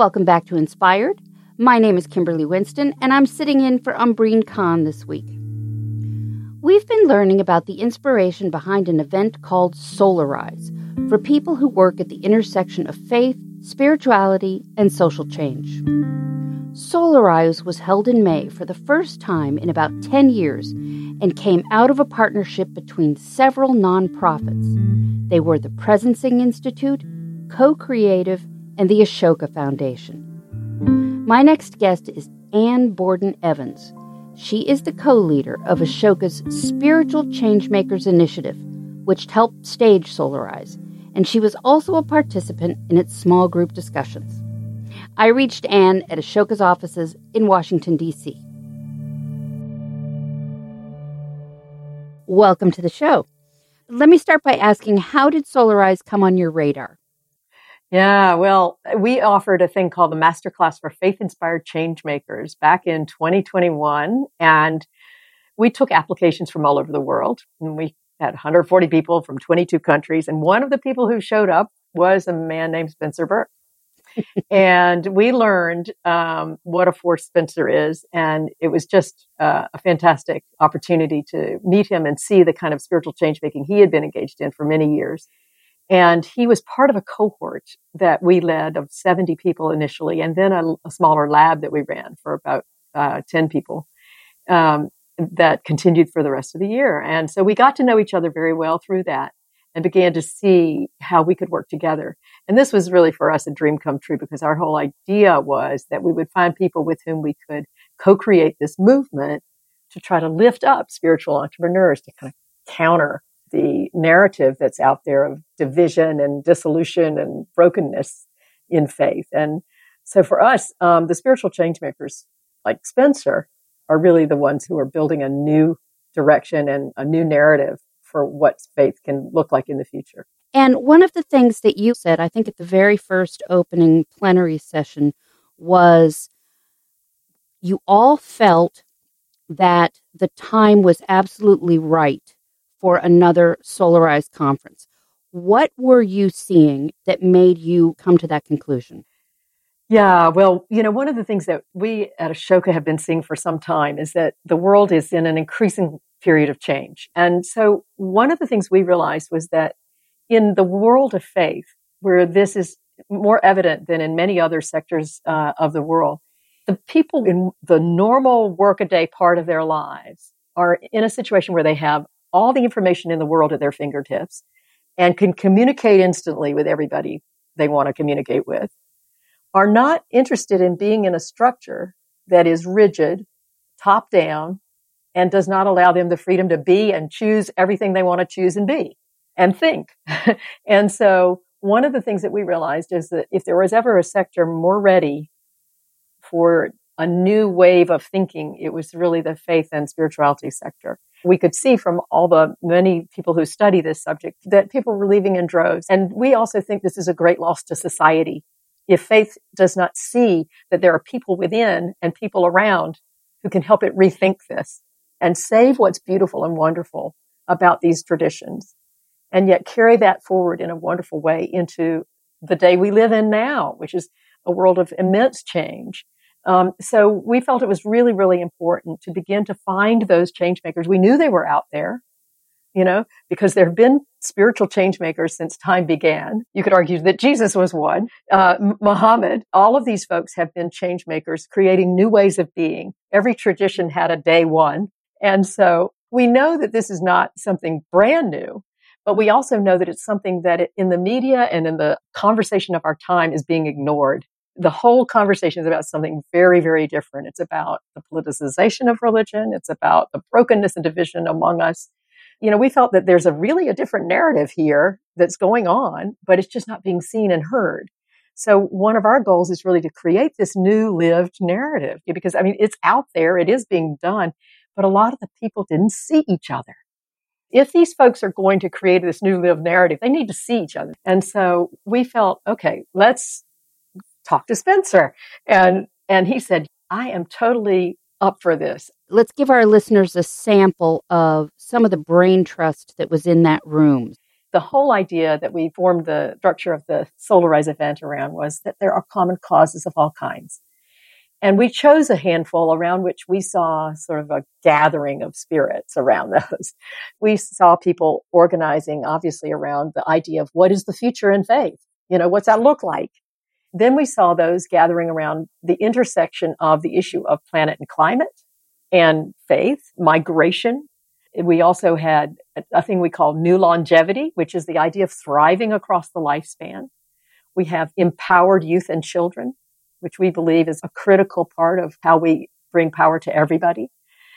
Welcome back to Inspired. My name is Kimberly Winston, and I'm sitting in for Umbreen Khan this week. We've been learning about the inspiration behind an event called Soularize for people who work at the intersection of faith, spirituality, and social change. Soularize was held in May for the first time in about 10 years and came out of a partnership between several nonprofits. They were the Presencing Institute, Co Creative, and the Ashoka Foundation. My next guest is Anne Borden Evans. She is the co leader of Ashoka's Spiritual Changemakers Initiative, which helped stage Soularize, and she was also a participant in its small group discussions. I reached Anne at Ashoka's offices in Washington, D.C. Welcome to the show. Let me start by asking how did Soularize come on your radar? Yeah, well, we offered a thing called the Masterclass for Faith Inspired Change Makers back in 2021. And we took applications from all over the world. And we had 140 people from 22 countries. And one of the people who showed up was a man named Spencer Burke. and we learned um, what a force Spencer is. And it was just uh, a fantastic opportunity to meet him and see the kind of spiritual change making he had been engaged in for many years. And he was part of a cohort that we led of 70 people initially, and then a, a smaller lab that we ran for about uh, 10 people um, that continued for the rest of the year. And so we got to know each other very well through that and began to see how we could work together. And this was really for us a dream come true because our whole idea was that we would find people with whom we could co create this movement to try to lift up spiritual entrepreneurs to kind of counter the narrative that's out there of division and dissolution and brokenness in faith. And so for us, um, the spiritual change makers like Spencer are really the ones who are building a new direction and a new narrative for what faith can look like in the future. And one of the things that you said, I think at the very first opening plenary session, was you all felt that the time was absolutely right for another Soularize conference. What were you seeing that made you come to that conclusion? Yeah, well, you know, one of the things that we at Ashoka have been seeing for some time is that the world is in an increasing period of change. And so one of the things we realized was that in the world of faith, where this is more evident than in many other sectors uh, of the world, the people in the normal workaday part of their lives are in a situation where they have all the information in the world at their fingertips and can communicate instantly with everybody they want to communicate with, are not interested in being in a structure that is rigid, top down, and does not allow them the freedom to be and choose everything they want to choose and be and think. and so one of the things that we realized is that if there was ever a sector more ready for a new wave of thinking, it was really the faith and spirituality sector. We could see from all the many people who study this subject that people were leaving in droves. And we also think this is a great loss to society. If faith does not see that there are people within and people around who can help it rethink this and save what's beautiful and wonderful about these traditions and yet carry that forward in a wonderful way into the day we live in now, which is a world of immense change um, so we felt it was really, really important to begin to find those change makers. We knew they were out there, you know, because there have been spiritual change makers since time began. You could argue that Jesus was one, uh, Muhammad. All of these folks have been change makers, creating new ways of being. Every tradition had a day one. And so we know that this is not something brand new, but we also know that it's something that it, in the media and in the conversation of our time is being ignored the whole conversation is about something very, very different. It's about the politicization of religion. It's about the brokenness and division among us. You know, we felt that there's a really a different narrative here that's going on, but it's just not being seen and heard. So one of our goals is really to create this new lived narrative because I mean, it's out there. It is being done, but a lot of the people didn't see each other. If these folks are going to create this new lived narrative, they need to see each other. And so we felt, okay, let's talk to Spencer. And, and he said, I am totally up for this. Let's give our listeners a sample of some of the brain trust that was in that room. the whole idea that we formed the structure of the Soularize event around was that there are common causes of all kinds. And we chose a handful around which we saw sort of a gathering of spirits around those. We saw people organizing, obviously, around the idea of what is the future in faith? You know, what's that look like? Then we saw those gathering around the intersection of the issue of planet and climate and faith, migration. We also had a thing we call new longevity, which is the idea of thriving across the lifespan. We have empowered youth and children which we believe is a critical part of how we bring power to everybody.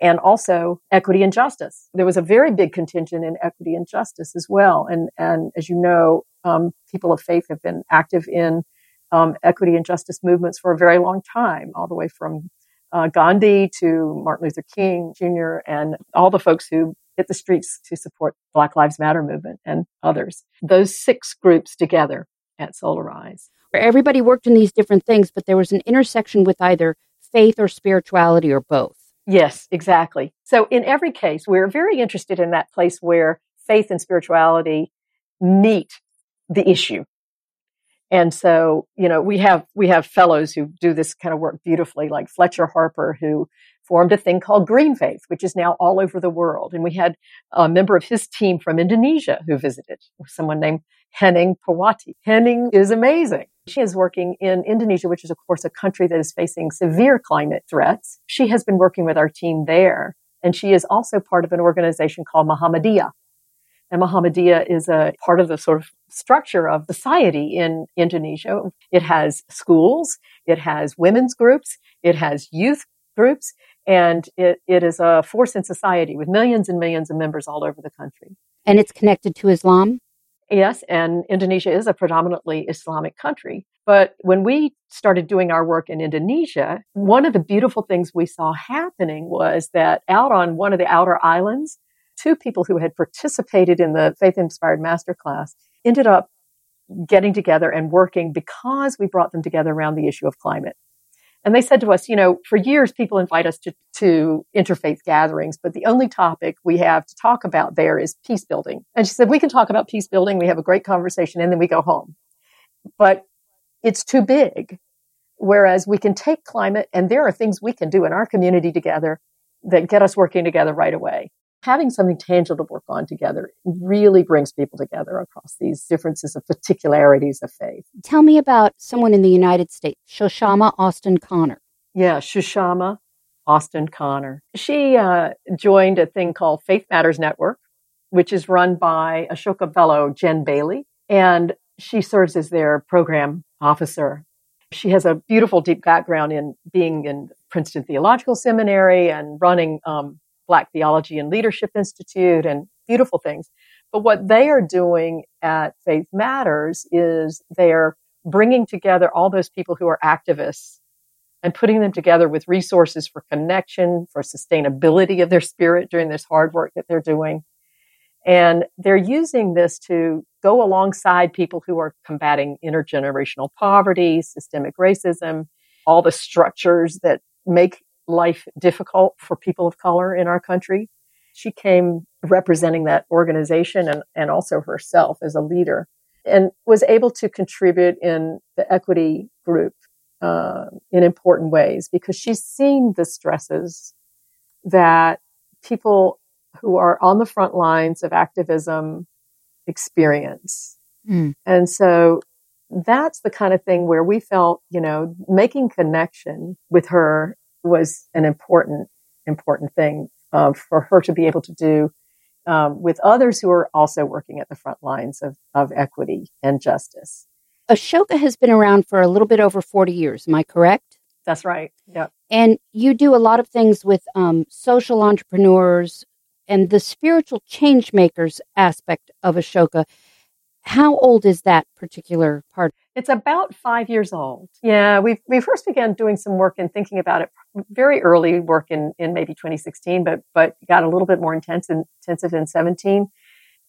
And also equity and justice. There was a very big contingent in equity and justice as well. And, and as you know, um, people of faith have been active in um, equity and justice movements for a very long time, all the way from uh, Gandhi to Martin Luther King Jr. and all the folks who hit the streets to support Black Lives Matter movement and others. Those six groups together at Soularize where everybody worked in these different things, but there was an intersection with either faith or spirituality or both. Yes, exactly. So in every case, we're very interested in that place where faith and spirituality meet the issue. And so, you know, we have, we have fellows who do this kind of work beautifully, like Fletcher Harper, who formed a thing called Green Faith, which is now all over the world. And we had a member of his team from Indonesia who visited, someone named Henning Purwati. Henning is amazing. She is working in Indonesia, which is, of course, a country that is facing severe climate threats. She has been working with our team there. And she is also part of an organization called Muhammadiyah. And Muhammadiyah is a part of the sort of structure of society in Indonesia. It has schools, it has women's groups, it has youth groups, and it, it is a force in society with millions and millions of members all over the country. And it's connected to Islam? Yes, and Indonesia is a predominantly Islamic country. But when we started doing our work in Indonesia, one of the beautiful things we saw happening was that out on one of the outer islands, two people who had participated in the faith inspired masterclass ended up getting together and working because we brought them together around the issue of climate. And they said to us, you know, for years people invite us to, to interfaith gatherings, but the only topic we have to talk about there is peace building. And she said, we can talk about peace building. We have a great conversation and then we go home. But it's too big. Whereas we can take climate and there are things we can do in our community together that get us working together right away having something tangible to work on together really brings people together across these differences of particularities of faith. Tell me about someone in the United States, Shoshama Austin Connor. Yeah, Shoshama Austin Connor. She uh, joined a thing called Faith Matters Network, which is run by Ashoka fellow Jen Bailey, and she serves as their program officer. She has a beautiful, deep background in being in Princeton Theological Seminary and running um, Black Theology and Leadership Institute and beautiful things. But what they are doing at Faith Matters is they're bringing together all those people who are activists and putting them together with resources for connection, for sustainability of their spirit during this hard work that they're doing. And they're using this to go alongside people who are combating intergenerational poverty, systemic racism, all the structures that make life difficult for people of color in our country. She came representing that organization and, and also herself as a leader and was able to contribute in the equity group uh, in important ways because she's seen the stresses that people who are on the front lines of activism experience. Mm. And so that's the kind of thing where we felt, you know, making connection with her was an important, important thing uh, for her to be able to do um, with others who are also working at the front lines of, of equity and justice. Ashoka has been around for a little bit over 40 years. Am I correct? That's right. Yeah. And you do a lot of things with um, social entrepreneurs and the spiritual change makers aspect of Ashoka. How old is that particular part? It's about five years old. Yeah, we we first began doing some work and thinking about it very early work in, in maybe 2016, but but got a little bit more intense and intensive in 17.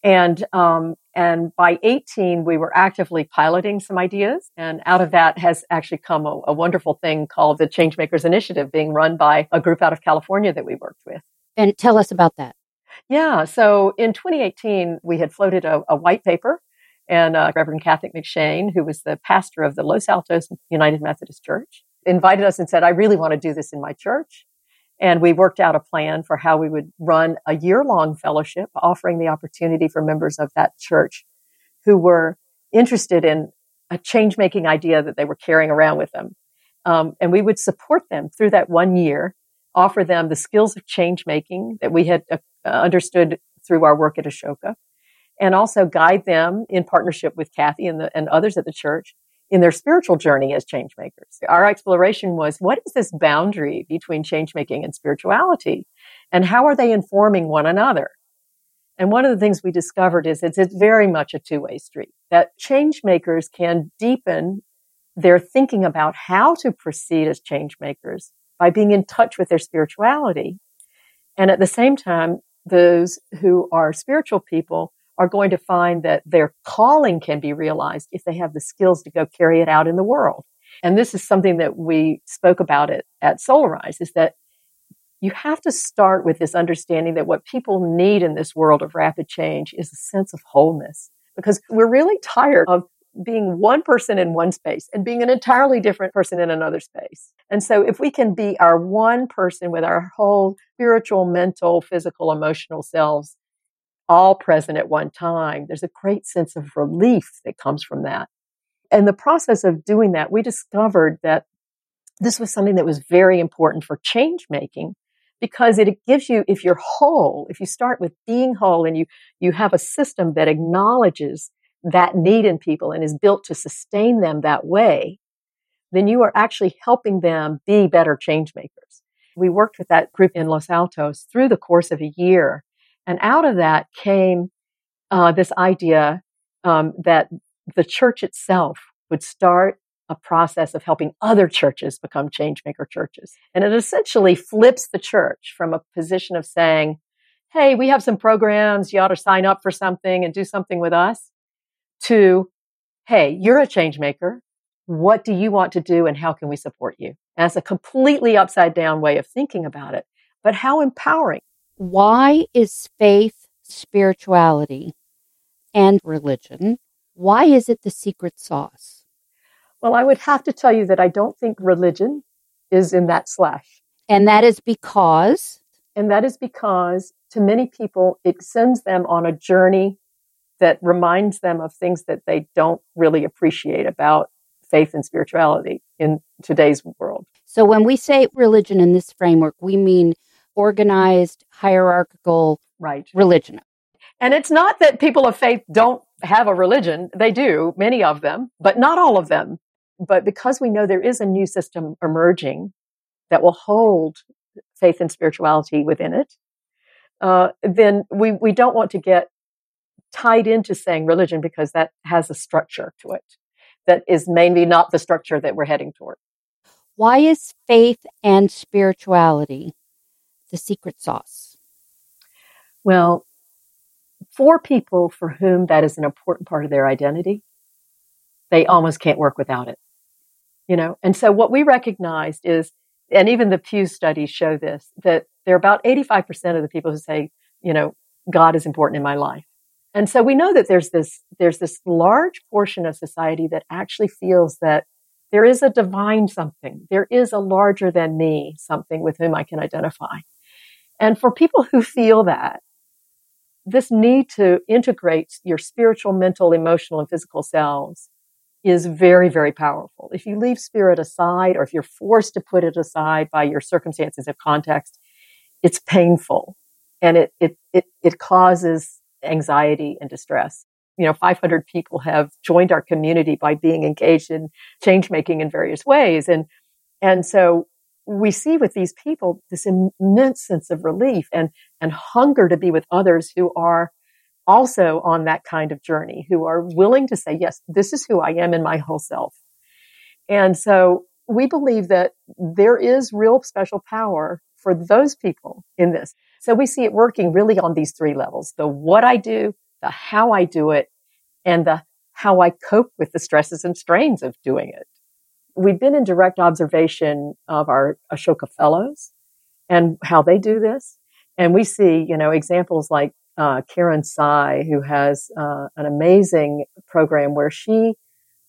And um, and by 18, we were actively piloting some ideas, and out of that has actually come a, a wonderful thing called the Changemakers Initiative, being run by a group out of California that we worked with. And tell us about that. Yeah. So in 2018, we had floated a, a white paper, and uh, Reverend Kathy McShane, who was the pastor of the Los Altos United Methodist Church, invited us and said, I really want to do this in my church. And we worked out a plan for how we would run a year long fellowship, offering the opportunity for members of that church who were interested in a change making idea that they were carrying around with them. Um, and we would support them through that one year, offer them the skills of change making that we had uh, understood through our work at Ashoka, and also guide them in partnership with Kathy and, the, and others at the church in their spiritual journey as change makers. Our exploration was what is this boundary between change making and spirituality? And how are they informing one another? And one of the things we discovered is it's, it's very much a two way street that change makers can deepen their thinking about how to proceed as change makers by being in touch with their spirituality. And at the same time, those who are spiritual people are going to find that their calling can be realized if they have the skills to go carry it out in the world. And this is something that we spoke about it at Soularize is that you have to start with this understanding that what people need in this world of rapid change is a sense of wholeness because we're really tired of being one person in one space and being an entirely different person in another space. And so if we can be our one person with our whole spiritual, mental, physical, emotional selves all present at one time, there's a great sense of relief that comes from that. And the process of doing that, we discovered that this was something that was very important for change making because it gives you, if you're whole, if you start with being whole and you, you have a system that acknowledges that need in people and is built to sustain them that way, then you are actually helping them be better change makers. We worked with that group in Los Altos through the course of a year and out of that came uh, this idea um, that the church itself would start a process of helping other churches become changemaker churches. And it essentially flips the church from a position of saying, Hey, we have some programs. You ought to sign up for something and do something with us to, Hey, you're a change maker. What do you want to do and how can we support you? And that's a completely upside down way of thinking about it, but how empowering. Why is faith, spirituality, and religion, why is it the secret sauce? Well, I would have to tell you that I don't think religion is in that slash. And that is because? And that is because to many people, it sends them on a journey that reminds them of things that they don't really appreciate about faith and spirituality in today's world. So when we say religion in this framework, we mean organized, hierarchical right. religion. And it's not that people of faith don't have a religion. They do, many of them, but not all of them. But because we know there is a new system emerging that will hold faith and spirituality within it, uh, then we, we don't want to get tied into saying religion because that has a structure to it that is mainly not the structure that we're heading toward. Why is faith and spirituality the secret sauce? Well, for people for whom that is an important part of their identity, they almost can't work without it. You know, and so what we recognized is, and even the Pew studies show this, that there are about 85% of the people who say, you know, God is important in my life. And so we know that there's this, there's this large portion of society that actually feels that there is a divine something. There is a larger than me something with whom I can identify. And for people who feel that, this need to integrate your spiritual, mental, emotional, and physical selves is very, very powerful. If you leave spirit aside or if you're forced to put it aside by your circumstances of context, it's painful and it, it, it, it causes anxiety and distress. You know, 500 people have joined our community by being engaged in change making in various ways. And, and so we see with these people this immense sense of relief and, and hunger to be with others who are also on that kind of journey, who are willing to say, yes, this is who I am in my whole self. And so we believe that there is real special power for those people in this. So we see it working really on these three levels the what I do, the how I do it, and the how I cope with the stresses and strains of doing it we've been in direct observation of our Ashoka fellows and how they do this. And we see, you know, examples like uh, Karen Tse, who has uh, an amazing program where she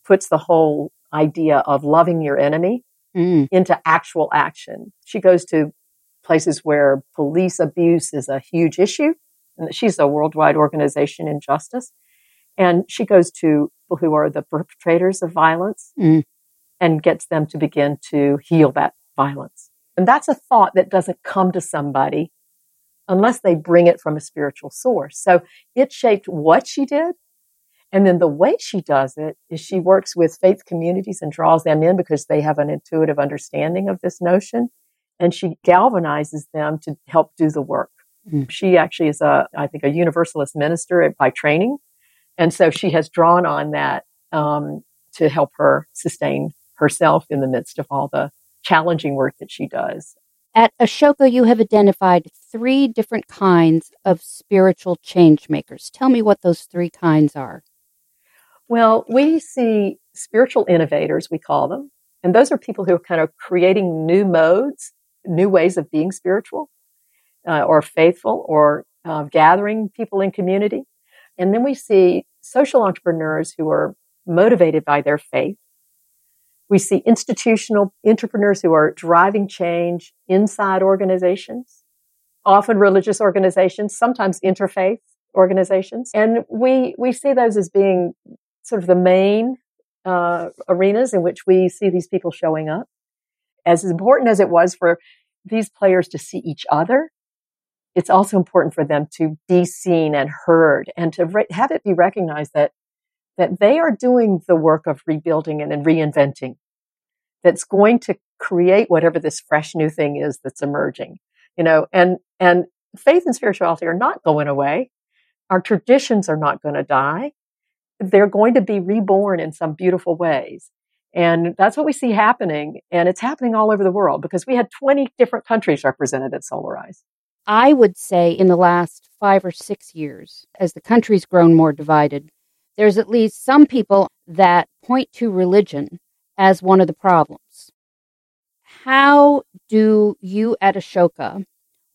puts the whole idea of loving your enemy mm. into actual action. She goes to places where police abuse is a huge issue. And she's a worldwide organization in justice. And she goes to people who are the perpetrators of violence mm. And gets them to begin to heal that violence. And that's a thought that doesn't come to somebody unless they bring it from a spiritual source. So it shaped what she did. And then the way she does it is she works with faith communities and draws them in because they have an intuitive understanding of this notion. And she galvanizes them to help do the work. Mm. She actually is a, I think, a universalist minister by training. And so she has drawn on that um, to help her sustain herself in the midst of all the challenging work that she does. At Ashoka, you have identified three different kinds of spiritual change makers. Tell me what those three kinds are. Well, we see spiritual innovators, we call them. And those are people who are kind of creating new modes, new ways of being spiritual uh, or faithful or uh, gathering people in community. And then we see social entrepreneurs who are motivated by their faith we see institutional entrepreneurs who are driving change inside organizations, often religious organizations, sometimes interfaith organizations. And we, we see those as being sort of the main uh, arenas in which we see these people showing up. As important as it was for these players to see each other, it's also important for them to be seen and heard and to re- have it be recognized that that they are doing the work of rebuilding and, reinventing that's going to create whatever this fresh new thing is that's emerging you know and and faith and spirituality are not going away. Our traditions are not going to die. They're going to be reborn in some beautiful ways. And that's what we see happening and it's happening all over the world because we had 20 different countries represented at soularize i would say in the last five or six years as the country's grown more divided there's at least some people that point to religion as one of the problems. How do you at Ashoka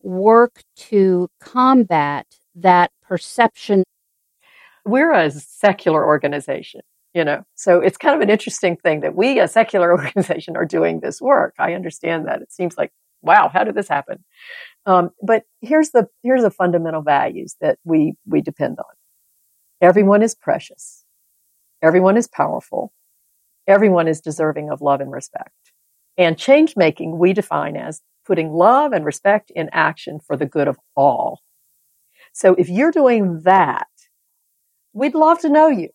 work to combat that perception? We're a secular organization, you know, so it's kind of an interesting thing that we, a secular organization, are doing this work. I understand that. It seems like, wow, how did this happen? Um, but here's the here's the fundamental values that we we depend on. Everyone is precious. Everyone is powerful. Everyone is deserving of love and respect. And change making we define as putting love and respect in action for the good of all. So if you're doing that, we'd love to know you.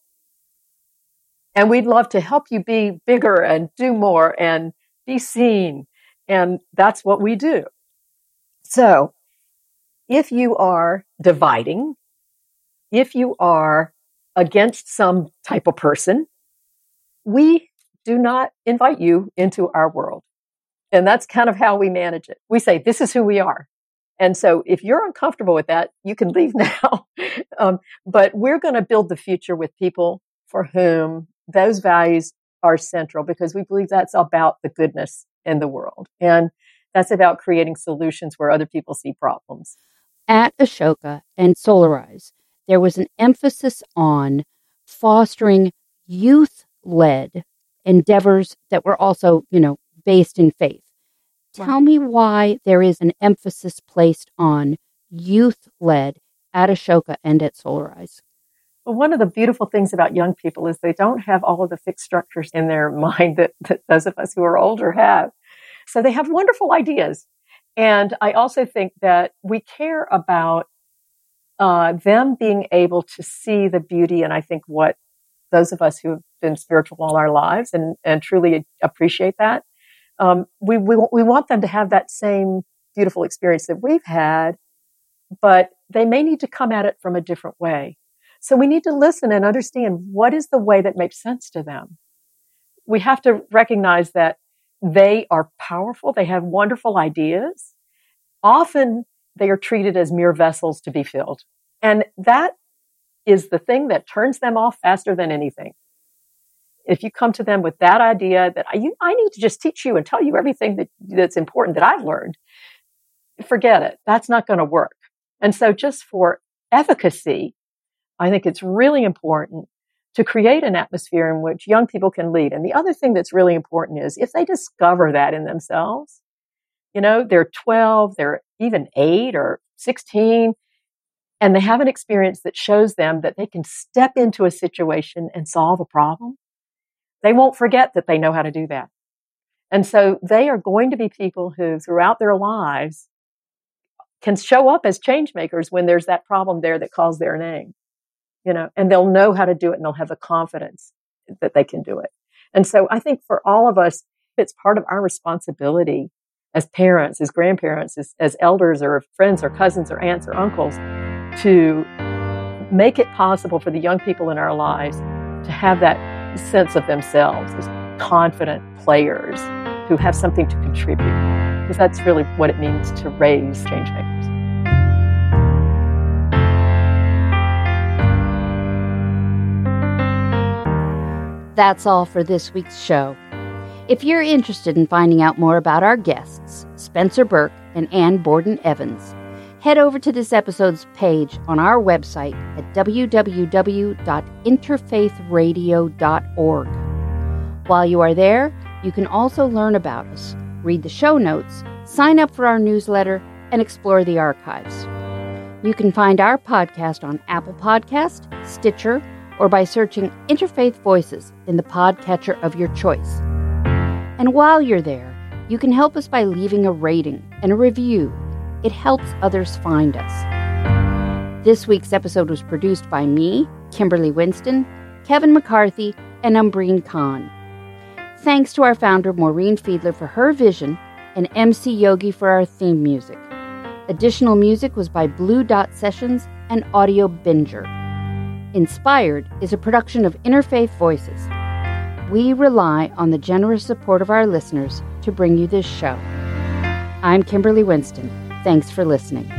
And we'd love to help you be bigger and do more and be seen. And that's what we do. So if you are dividing, if you are against some type of person, we do not invite you into our world. And that's kind of how we manage it. We say, this is who we are. And so if you're uncomfortable with that, you can leave now. um, but we're going to build the future with people for whom those values are central because we believe that's about the goodness in the world. And that's about creating solutions where other people see problems. At Ashoka and Soularize, there was an emphasis on fostering youth led endeavors that were also, you know, based in faith. Tell me why there is an emphasis placed on youth led at Ashoka and at Soularize. Well, one of the beautiful things about young people is they don't have all of the fixed structures in their mind that, that those of us who are older have. So they have wonderful ideas. And I also think that we care about uh, them being able to see the beauty and I think what those of us who have been spiritual all our lives and, and truly appreciate that. Um, we, we, we want them to have that same beautiful experience that we've had, but they may need to come at it from a different way. So we need to listen and understand what is the way that makes sense to them. We have to recognize that they are powerful. They have wonderful ideas. Often they are treated as mere vessels to be filled. And that is the thing that turns them off faster than anything. If you come to them with that idea that I, you, I need to just teach you and tell you everything that, that's important that I've learned, forget it. That's not going to work. And so just for efficacy, I think it's really important to create an atmosphere in which young people can lead. And the other thing that's really important is if they discover that in themselves, you know, they're 12, they're even eight or 16, and they have an experience that shows them that they can step into a situation and solve a problem, they won't forget that they know how to do that. And so they are going to be people who throughout their lives can show up as change makers when there's that problem there that calls their name, you know, and they'll know how to do it and they'll have the confidence that they can do it. And so I think for all of us, it's part of our responsibility as parents, as grandparents, as, as elders or friends or cousins or aunts or uncles to make it possible for the young people in our lives to have that sense of themselves as confident players who have something to contribute. Because that's really what it means to raise change makers. That's all for this week's show. If you're interested in finding out more about our guests, Spencer Burke and Anne Borden Evans, head over to this episode's page on our website at www.interfaithradio.org. While you are there, you can also learn about us, read the show notes, sign up for our newsletter, and explore the archives. You can find our podcast on Apple Podcast, Stitcher, or by searching Interfaith Voices in the podcatcher of your choice. And while you're there, you can help us by leaving a rating and a review. It helps others find us. This week's episode was produced by me, Kimberly Winston, Kevin McCarthy, and Umbreen Khan. Thanks to our founder, Maureen Fiedler, for her vision, and MC Yogi for our theme music. Additional music was by Blue Dot Sessions and Audio Binger. Inspired is a production of Interfaith Voices. We rely on the generous support of our listeners to bring you this show. I'm Kimberly Winston. Thanks for listening.